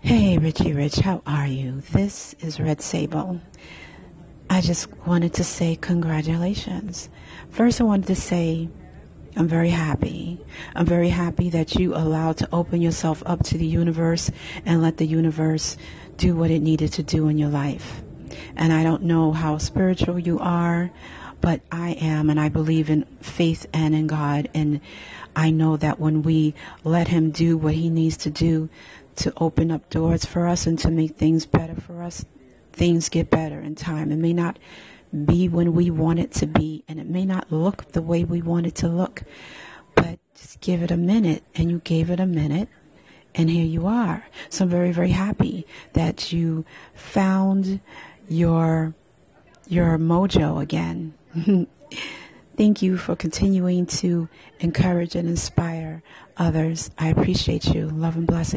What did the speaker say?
Hey, Richie Rich, how are you? This is Red Sable. I just wanted to say congratulations. First, I wanted to say I'm very happy. I'm very happy that you allowed to open yourself up to the universe and let the universe do what it needed to do in your life. And I don't know how spiritual you are, but I am, and I believe in faith and in God. And I know that when we let Him do what He needs to do to open up doors for us and to make things better for us, things get better in time. It may not be when we want it to be, and it may not look the way we want it to look, but just give it a minute. And you gave it a minute, and here you are. So I'm very, very happy that you found your your mojo again. Thank you for continuing to encourage and inspire others. I appreciate you. Love and blessings.